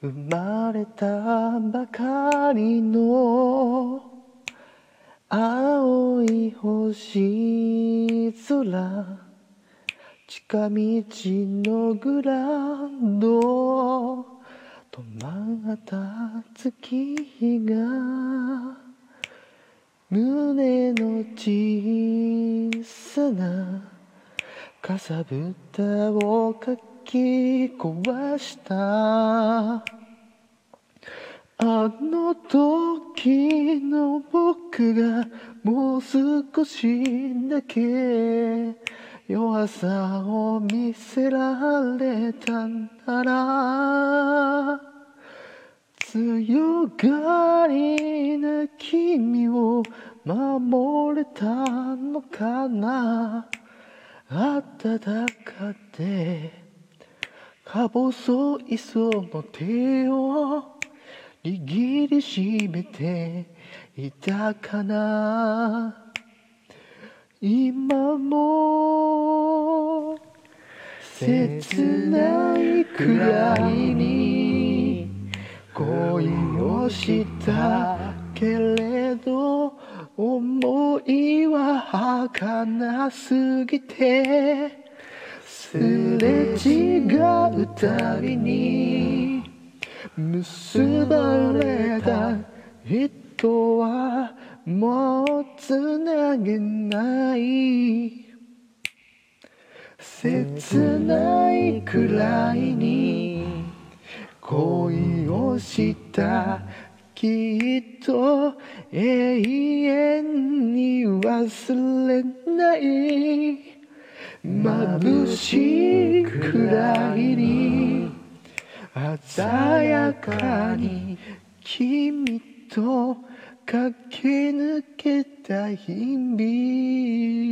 生まれたばかりの青い星空近道のグランド止まった月日が胸の小さなかさぶたをかけき壊した。あの時の僕がもう少しだけ弱さを見せられたなら強がりな君を守れたのかな。暖かでか細いその手を握りしめていたかな。今も切ないくらいに恋をしたけれど思いは儚すぎてすれ違うたびに結ばれた人はもうつなげない。切ないくらいに恋をしたきっと永遠に忘れない。眩しいくらいに鮮やかに君と駆け抜けた日々。